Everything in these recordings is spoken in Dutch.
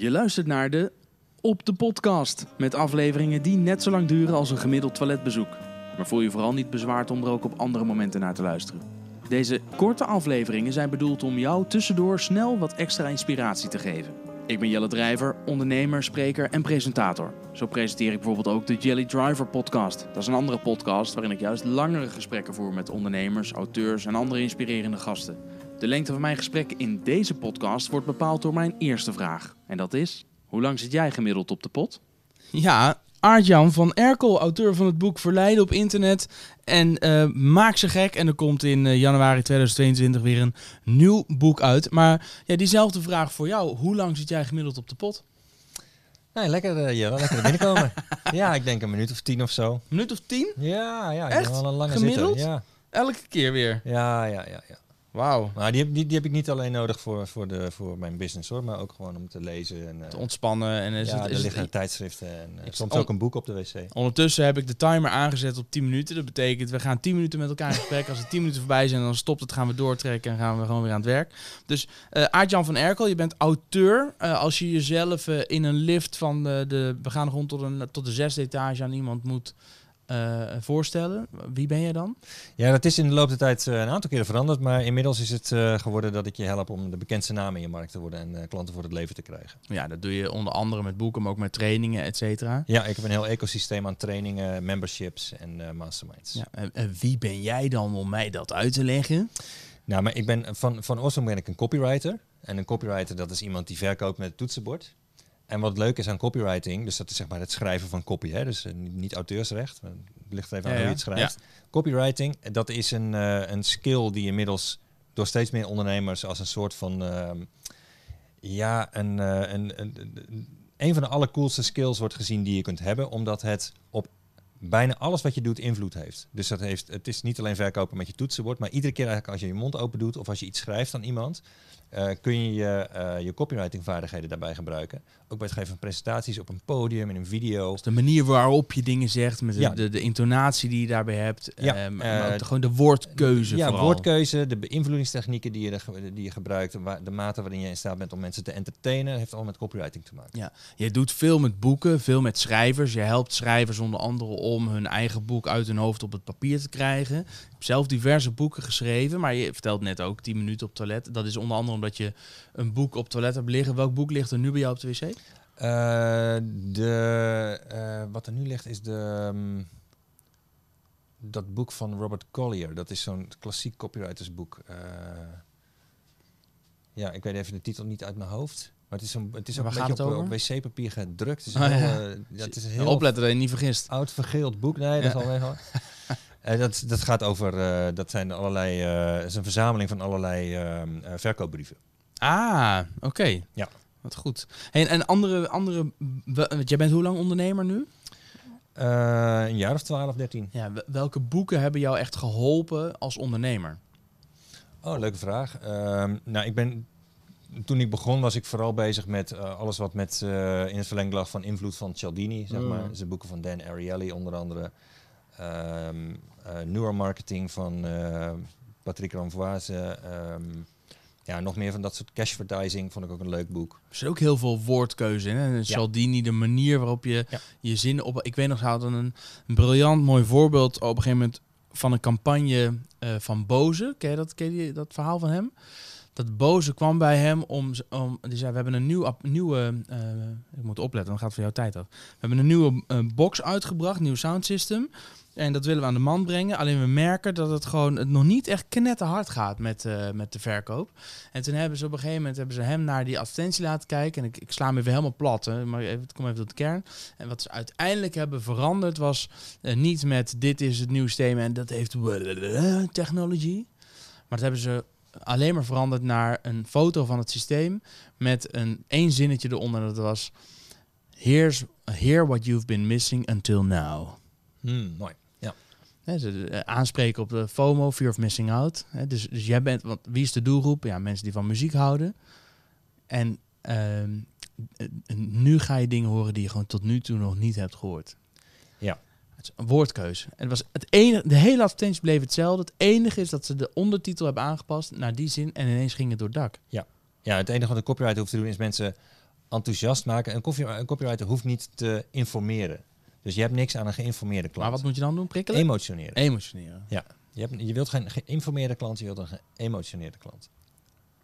Je luistert naar de Op de Podcast. Met afleveringen die net zo lang duren als een gemiddeld toiletbezoek. Maar voel je vooral niet bezwaard om er ook op andere momenten naar te luisteren. Deze korte afleveringen zijn bedoeld om jou tussendoor snel wat extra inspiratie te geven. Ik ben Jelle Drijver, ondernemer, spreker en presentator. Zo presenteer ik bijvoorbeeld ook de Jelly Driver podcast. Dat is een andere podcast waarin ik juist langere gesprekken voer met ondernemers, auteurs en andere inspirerende gasten. De lengte van mijn gesprek in deze podcast wordt bepaald door mijn eerste vraag. En dat is, hoe lang zit jij gemiddeld op de pot? Ja, Aart-Jan van Erkel, auteur van het boek Verleiden op internet. En eh, maak ze gek. En er komt in eh, januari 2022 weer een nieuw boek uit. Maar ja, diezelfde vraag voor jou. Hoe lang zit jij gemiddeld op de pot? Nee, lekker uh, Jelle, lekker er binnenkomen. ja, ik denk een minuut of tien of zo. Een minuut of tien? Ja, ja. Ik Echt? wel een lange Gemiddeld? zitter. Ja. Elke keer weer. Ja, ja, ja, ja. Wauw. Maar die heb, die, die heb ik niet alleen nodig voor, voor, de, voor mijn business hoor, maar ook gewoon om te lezen. En, eh, Te ontspannen. En is ja, het, er liggen het, tijdschriften en eh, Ik- soms on- ook een boek op de wc. ondertussen heb ik de timer aangezet op 10 minuten. Dat betekent, we gaan 10 minuten met elkaar in gesprek. Als er 10 minuten voorbij zijn, dan stopt het, gaan we doortrekken en gaan we gewoon weer aan het werk. Dus eh Aart-Jan van Erkel, je bent auteur. Eh, als je jezelf in een lift van de, de begaande grond tot, een, tot de zesde etage aan iemand moet eh, voorstellen, wie ben je dan? Ja, dat is in de loop der tijd eh, een aantal keren veranderd, maar inmiddels is het eh, geworden dat ik je help om de bekendste naam in je markt te worden en eh, klanten voor het leven te krijgen. Ja, dat doe je onder andere met boeken, maar ook met trainingen, et cetera. Ja, ik heb een heel ecosysteem aan trainingen, memberships en eh, masterminds. Ja, en- en wie ben jij dan om mij dat uit te leggen? Nou, maar ik ben van, van oorsprong ben ik een copywriter. En een copywriter, dat is iemand die verkoopt met het toetsenbord. En wat leuk is aan copywriting, dus dat is zeg maar het schrijven van copy, hè? dus eh, niet, auteursrecht, maar het ligt even aan Ja, hoe je het schrijft. Copywriting, eh, dat is een, eh, een skill die inmiddels door steeds meer ondernemers als een soort van, ehm, ja, een, een, een, een, een van de allercoolste skills wordt gezien die je kunt hebben, omdat het op bijna alles wat je doet invloed heeft. Dus dat heeft, het is niet alleen verkopen met je toetsenbord, maar iedere keer eigenlijk als je je mond open doet of als je iets schrijft aan iemand, eh, kun je je, eh, je copywriting vaardigheden daarbij gebruiken. Ook bij het geven van presentaties op een podium, in een video. Dus de manier waarop je dingen zegt, met de, Ja. de, de intonatie die je daarbij hebt, Ja, ehm, maar eh, ook de, gewoon de woordkeuze ja, vooral. woordkeuze, de beïnvloedingstechnieken die je, die je gebruikt, de, mate waarin je in staat bent om mensen te entertainen, heeft allemaal met copywriting te maken. Ja, je doet veel met boeken, veel met schrijvers. Je helpt schrijvers onder andere om hun eigen boek uit hun hoofd op het papier te krijgen. Je hebt zelf diverse boeken geschreven, maar je vertelt net ook 10 minuten op toilet. Dat is onder andere omdat je een boek op toilet hebt liggen. Welk boek ligt er nu bij jou op de wc? Eh, de, eh, wat er nu ligt is de, ehm, dat boek van Robert Collier. Dat is zo'n klassiek copywritersboek. Eh, ja, ik weet even de titel niet uit mijn hoofd. Maar het is, een, het is ook een beetje op, op wc-papier gedrukt. Het is, Oh, een heel, ja. ja, het is een Heel Opletten dat je niet vergist. oud vergeeld boek. Nee, dat Ja. is al Eh, dat, dat gaat over, eh, dat zijn allerlei, het is een verzameling van allerlei ehm, eh, verkoopbrieven. Ah, oké. Ja. Wat goed. Hey, en andere, andere, jij bent hoe lang ondernemer nu? Een jaar of 12, 13. Ja, wel- welke boeken hebben jou echt geholpen als ondernemer? Oh, leuke vraag. Ehm, nou, ik ben toen ik begon was ik vooral bezig met alles wat met eh, in het verlengde lag van invloed van Cialdini, zeg Mm. maar. Zijn boeken van Dan Ariely onder andere. Ehm eh, neuromarketing van eh, Patrick Ramvoise. ehm, ja, nog meer van dat soort cashvertising vond ik ook een leuk boek. Er zit ook heel veel woordkeuze in. Hè? En Cialdini, de manier waarop je Ja. je zinnen op... Ik weet nog, ze hadden een, een briljant mooi voorbeeld op een gegeven moment van een campagne eh, van Boze. Ken je dat, ken je dat verhaal van hem? Dat Boze kwam bij hem om... om die zei, we hebben een nieuw, nieuwe... ik moet opletten, dan gaat het van jouw tijd af. We hebben een nieuwe box uitgebracht, nieuw sound system. En dat willen we aan de man brengen. Alleen we merken dat het gewoon het nog niet echt knetterhard gaat met, eh, met de verkoop. En toen hebben ze op een gegeven moment hebben ze hem naar die advertentie laten kijken. En ik, ik sla hem even helemaal plat. Hè. Maar even, kom even tot de kern. En wat ze uiteindelijk hebben veranderd was eh, niet met dit is het nieuwe systeem en dat heeft technology. Maar dat hebben ze alleen maar veranderd naar een foto van het systeem met een één zinnetje eronder. Dat was Here's hear what you've been missing until now. Hmm, mooi. Ja. Ze eh, aanspreken op de FOMO, fear of missing out. Dus, dus jij bent, want wie is de doelgroep? Ja, mensen die van muziek houden. En ehm, eh, nu ga je dingen horen die je gewoon tot nu toe nog niet hebt gehoord. Ja. Het is een woordkeuze. En het was het enige, de hele advertentie bleef hetzelfde. Het enige is dat ze de ondertitel hebben aangepast naar die zin en ineens ging het door het dak. Ja, het enige wat een copywriter hoeft te doen is mensen enthousiast maken. Een, copy- een copywriter hoeft niet te informeren. Dus je hebt niks aan een geïnformeerde klant. Maar wat moet je dan doen? Prikkelen? Emotioneren. Emotioneren. Je, hebt, je wilt geen geïnformeerde klant, je wilt een geëmotioneerde klant.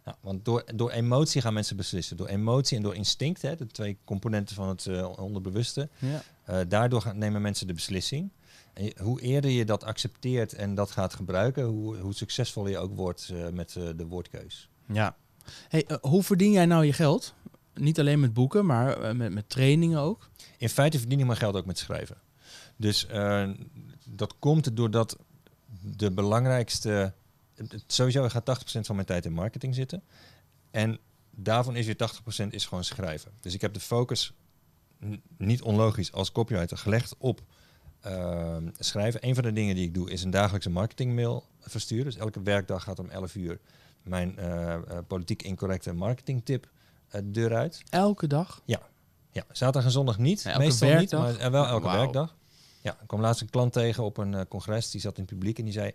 Ja, want door, door emotie gaan mensen beslissen. Door emotie en door instinct, hè, de twee componenten van het eh, onderbewuste. Ja. eh, daardoor gaan, nemen mensen de beslissing. En je- hoe eerder je dat accepteert en dat gaat gebruiken, hoe, hoe succesvoller je ook wordt eh, met de woordkeus. ja. Hey, hoe verdien jij nou je geld? Niet alleen met boeken, maar eh, met, met trainingen ook. In feite verdien ik mijn geld ook met schrijven. Dus eh, dat komt doordat de belangrijkste... Sowieso gaat 80% van mijn tijd in marketing zitten. En daarvan is weer 80% is gewoon schrijven. Dus ik heb de focus, niet onlogisch, als copywriter gelegd op eh, schrijven. Een van de dingen die ik doe is een dagelijkse marketingmail versturen. Dus elke werkdag gaat om 11 uur mijn politiek incorrecte marketingtip eh, deur uit. Elke dag. Ja, zaterdag en zondag niet. Ja, elke Meestal werkdag? niet, maar eh, wel elke werkdag. Ja, ik kwam laatst een klant tegen op een eh, congres. Die zat in het publiek en die zei...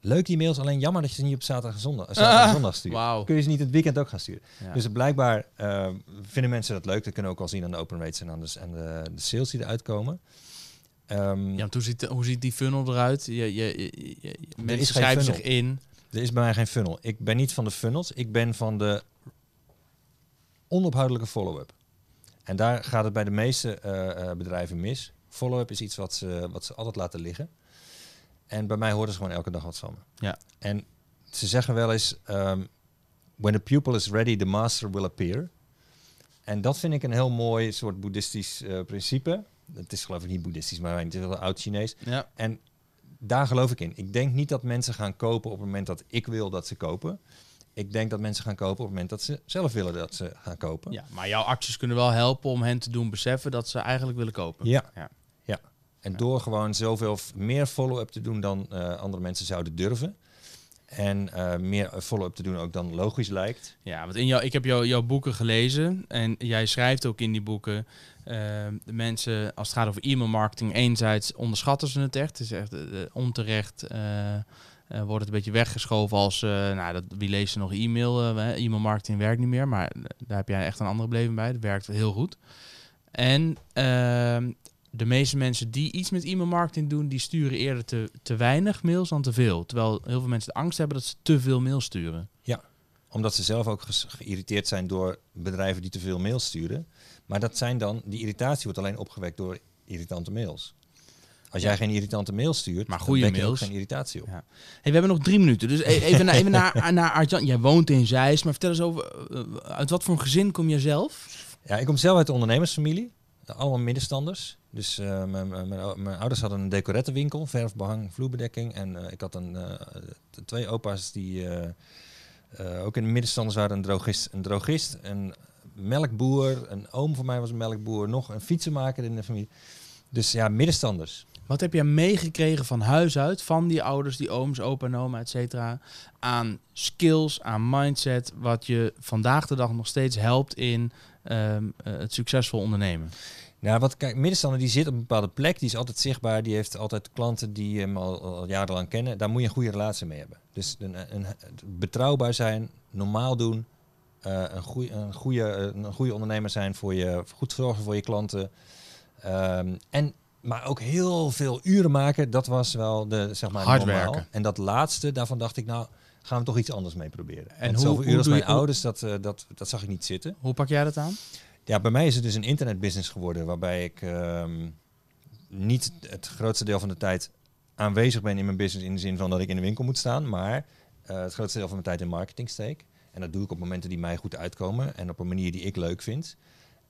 Leuk die mails, alleen jammer dat je ze niet op zaterdag en zondag, zaterdag en zondag stuurt. Wauw. Kun je ze niet het weekend ook gaan sturen? Ja. Dus blijkbaar eh, vinden mensen dat leuk. Dat kunnen we ook al zien aan de open rates en aan de, en de, de sales die eruit komen. Ehm, Ja, want hoe ziet, hoe ziet die funnel eruit? Je, je, je, je- je- mensen schrijven funnel. zich in. Er is bij mij geen funnel. Ik ben niet van de funnels. Ik ben van de onophoudelijke follow-up. En daar gaat het bij de meeste eh, eh, bedrijven mis. Follow-up is iets wat ze, wat ze altijd laten liggen. En bij mij hoort er gewoon elke dag wat van me. Ja. En ze zeggen wel eens... ehm, When the pupil is ready, the master will appear. En dat vind ik een heel mooi soort boeddhistisch eh, principe. Het is geloof ik niet boeddhistisch, maar het is wel oud Chinees. Ja. En daar geloof ik in. Ik denk niet dat mensen gaan kopen op het moment dat ik wil dat ze kopen. Ik denk dat mensen gaan kopen op het moment dat ze zelf willen dat ze gaan kopen. ja, maar jouw acties kunnen wel helpen om hen te doen beseffen dat ze eigenlijk willen kopen. Ja. Ja. ja. En Ja. door gewoon zoveel meer follow-up te doen dan eh, andere mensen zouden durven. En eh, meer follow-up te doen ook dan logisch lijkt. Ja, want in jou, ik heb jou, jouw boeken gelezen en jij schrijft ook in die boeken. eh, de mensen, als het gaat over e-mail marketing, enerzijds onderschatten ze het echt. Het is echt eh, onterecht. Eh, wordt het een beetje weggeschoven als, eh, nou, dat, wie leest er nog e-mail? eh, e-mail marketing werkt niet meer, maar daar heb jij echt een andere beleving bij. Dat werkt heel goed. En ehm, de meeste mensen die iets met e-mail marketing doen, die sturen eerder te, te weinig mails dan te veel. Terwijl heel veel mensen de angst hebben dat ze te veel mails sturen. Omdat ze zelf ook geïrriteerd zijn door bedrijven die te veel mails sturen. Maar dat zijn dan, die irritatie wordt alleen opgewekt door irritante mails. Als jij geen irritante mails stuurt, Maar dan goede mails. geen irritatie op. Ja. Hey, we hebben nog drie minuten, dus e- even, naar, even naar, naar Arjan. Jij woont in Zeist, maar vertel eens over, eh, uit wat voor een gezin kom je zelf? Ja, ik kom zelf uit de ondernemersfamilie. Allemaal middenstanders. Dus eh, mijn, mijn, mijn- mijn ouders hadden een decorettenwinkel, verf, behang, vloerbedekking. En eh, ik had een, eh, twee opa's die eh, eh, ook in de middenstanders waren. Een drogist, een drogist, een melkboer, een oom van mij was een melkboer, nog een fietsenmaker in de familie. Dus ja, middenstanders. Wat heb jij meegekregen van huis uit, van die ouders, die ooms, opa en oma, et cetera, aan skills, aan mindset, wat je vandaag de dag nog steeds helpt in ehm, eh, het succesvol ondernemen? Nou, wat kijk, middenstander die zit op een bepaalde plek, die is altijd zichtbaar, die heeft altijd klanten die hem al, jarenlang kennen. Daar moet je een goede relatie mee hebben. Dus een, een, betrouwbaar zijn, normaal doen, eh, een, goeie, een, goede, een goede ondernemer zijn voor je, goed zorgen voor je klanten. Ehm, en, maar ook heel veel uren maken, dat was wel de, zeg maar, Hard normaal. werken. En dat laatste, daarvan dacht ik, nou, gaan we toch iets anders mee proberen. En En, hoe- zoveel uren als doe je- mijn ouders, dat, eh, dat, dat zag ik niet zitten. Hoe pak jij dat aan? Ja, bij mij is het dus een internetbusiness geworden waarbij ik ehm, niet het grootste deel van de tijd aanwezig ben in mijn business in de zin van dat ik in de winkel moet staan, maar eh, het grootste deel van mijn tijd in marketing steek. En dat doe ik op momenten die mij goed uitkomen en op een manier die ik leuk vind.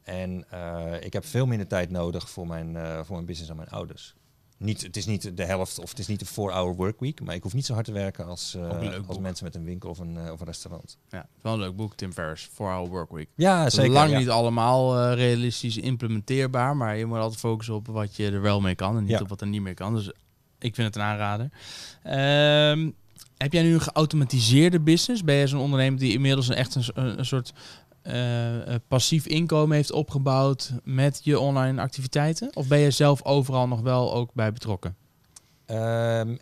En eh, ik heb veel minder tijd nodig voor mijn, eh, voor mijn business dan mijn ouders. Niet, het is niet de helft of het is niet een 4-hour workweek, maar ik hoef niet zo hard te werken als, eh, als mensen met een winkel of een, of een restaurant. Ja, wel een leuk boek, Tim Ferriss, 4-Hour Workweek. Ja, zeker. Lang ja. niet allemaal realistisch implementeerbaar, maar je moet altijd focussen op wat je er wel mee kan en niet Ja. op wat er niet meer kan. Dus ik vind het een aanrader. Ehm, heb jij nu een geautomatiseerde business? Ben jij zo'n ondernemer die inmiddels een, echt een, een soort eh, eh, passief inkomen heeft opgebouwd met je online activiteiten? Of ben je zelf overal nog wel ook bij betrokken? Ehm,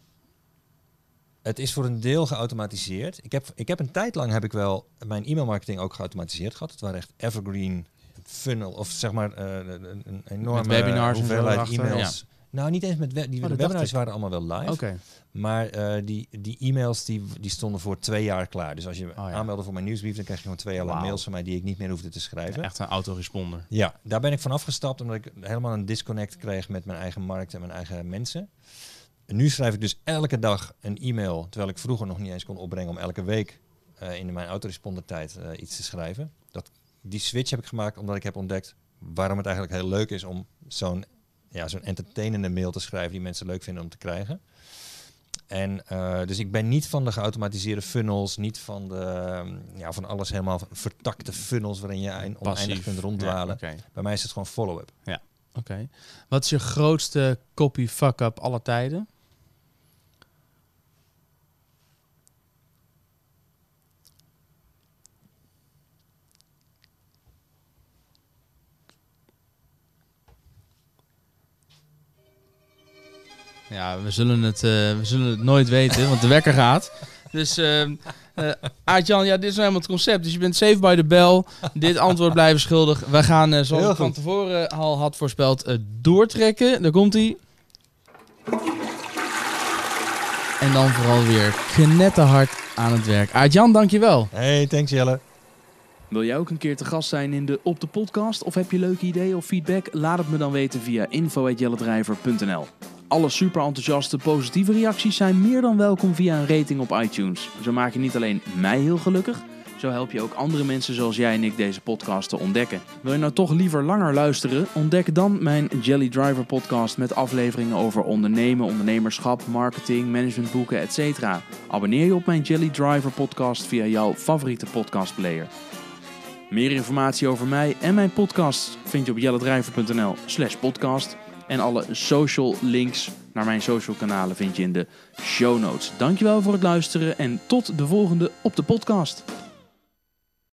het is voor een deel geautomatiseerd. Ik heb, ik heb een tijd lang heb ik wel mijn e-mailmarketing ook geautomatiseerd gehad. Het waren echt evergreen funnel, of zeg maar eh, een, enorme webinars hoeveelheid e-mails. Nou, niet eens met we- die Oh, webinars waren allemaal wel live. Oké. Maar eh, die, die e-mails die, die stonden voor twee jaar klaar. Dus als je Oh, ja. aanmeldde voor mijn nieuwsbrief, dan krijg je gewoon twee jaar lang Wauw. mails van mij die ik niet meer hoefde te schrijven. Echt een autoresponder. Ja, daar ben ik van afgestapt omdat ik helemaal een disconnect kreeg met mijn eigen markt en mijn eigen mensen. En nu schrijf ik dus elke dag een e-mail, terwijl ik vroeger nog niet eens kon opbrengen om elke week eh, in mijn autoresponder tijd eh, iets te schrijven. Dat, die switch heb ik gemaakt omdat ik heb ontdekt waarom het eigenlijk heel leuk is om zo'n ja, zo'n entertainende mail te schrijven die mensen leuk vinden om te krijgen. En eh, dus ik ben niet van de geautomatiseerde funnels, niet van, de, ehm, ja, van alles helemaal vertakte funnels waarin je ein- oneindig kunt ronddwalen. Ja. Bij mij is het gewoon follow-up. Oké. Wat is je grootste copy fuck-up aller tijden? Ja, we zullen het, eh, we zullen het nooit weten, want de wekker gaat. Dus ehm eh, Aart-Jan, ja, dit is nou helemaal het concept. Dus je bent safe by the bell. Dit antwoord blijven schuldig. We gaan, eh, zoals ik van tevoren al had voorspeld, eh, doortrekken. Daar komt hij. En dan vooral weer knetterhard aan het werk. Aart-Jan, dankjewel. Hey, thanks Jelle. Wil jij ook een keer te gast zijn in de Op de Podcast? Of heb je leuke ideeën of feedback? Laat het me dan weten via info.jelledrijver.nl Alle super enthousiaste positieve reacties zijn meer dan welkom via een rating op iTunes. Zo maak je niet alleen mij heel gelukkig, zo help je ook andere mensen zoals jij en ik deze podcast te ontdekken. Wil je nou toch liever langer luisteren? Ontdek dan mijn Jelly Driver podcast met afleveringen over ondernemen, ondernemerschap, marketing, managementboeken, etc. Abonneer je op mijn Jelly Driver podcast via jouw favoriete podcastplayer. Meer informatie over mij en mijn podcast vind je op jelledrijver.nl slash podcast. En alle social links naar mijn social kanalen vind je in de show notes. Dankjewel voor het luisteren en tot de volgende op de podcast.